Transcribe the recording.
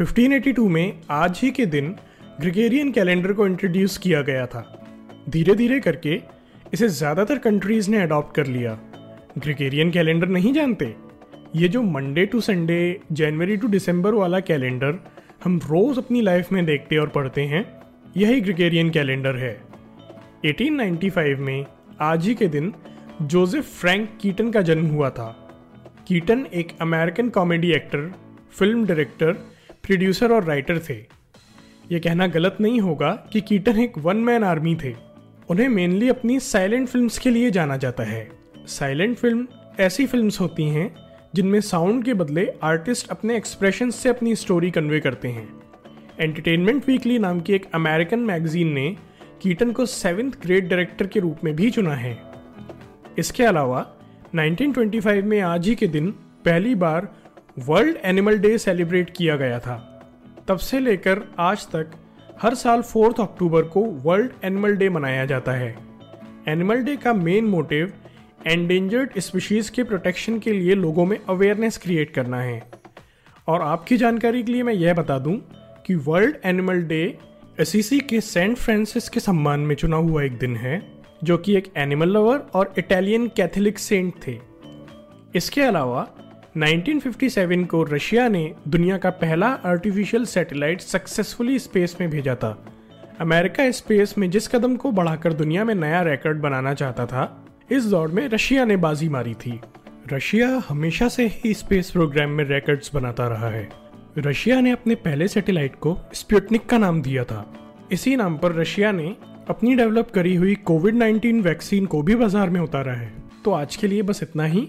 1582 में आज ही के दिन ग्रिगेरियन कैलेंडर को इंट्रोड्यूस किया गया था। धीरे धीरे करके इसे ज़्यादातर कंट्रीज़ ने अडॉप्ट कर लिया। ग्रिगेरियन कैलेंडर नहीं जानते? ये जो मंडे टू संडे जनवरी टू दिसंबर वाला कैलेंडर हम रोज़ अपनी लाइफ में देखते और पढ़ते हैं, यही ग्रिगेरियन कैलेंडर है। 1895 में आज ही के दिन जोसेफ फ्रैंक कीटन का जन्म हुआ था। कीटन एक American comedy actor film director producer और राइटर थे। ये कहना गलत नहीं होगा कि कीटन एक वन मैन आर्मी थे। उन्हें मेनली अपनी साइलेंट फिल्म्स के लिए जाना जाता है। साइलेंट फ़िल्म ऐसी फिल्म्स होती हैं, जिनमें साउंड के बदले आर्टिस्ट अपने एक्सप्रेशन से अपनी स्टोरी कन्वे करते हैं। एंटरटेनमेंट वीकली नाम की एक अमेरिकन मैगजीन ने कीटन को सेवेंथ ग्रेड डायरेक्टर के रूप में भी चुना है। इसके अलावा 1925 में आज ही के दिन पहली बार वर्ल्ड एनिमल डे सेलिब्रेट किया गया था। तब से लेकर आज तक हर साल फोर्थ अक्टूबर को वर्ल्ड एनिमल डे मनाया जाता है। एनिमल डे का मेन मोटिव एंडेंजर्ड स्पीशीज के प्रोटेक्शन के लिए लोगों में अवेयरनेस क्रिएट करना है। और आपकी जानकारी के लिए मैं यह बता दूँ कि वर्ल्ड एनिमल डे असीसी के सेंट फ्रांसिस के सम्मान में चुना हुआ एक दिन है, जो कि एक एनिमल लवर और इटालियन कैथोलिक सेंट थे। इसके अलावा 1957 को रशिया ने दुनिया का पहला आर्टिफिशियल सैटेलाइट सक्सेसफुली स्पेस में भेजा था। अमेरिका स्पेस में जिस कदम को बढ़ाकर दुनिया में नया रिकॉर्ड बनाना चाहता था, इस दौर में रशिया ने बाजी मारी थी। रशिया हमेशा से ही स्पेस प्रोग्राम में रिकॉर्ड्स बनाता रहा है। रशिया ने अपने पहले सैटेलाइट को स्पुटनिक का नाम दिया था। इसी नाम पर रशिया ने अपनी डेवलप करी हुई कोविड 19 वैक्सीन को भी बाज़ार में उतारा है। तो आज के लिए बस इतना ही।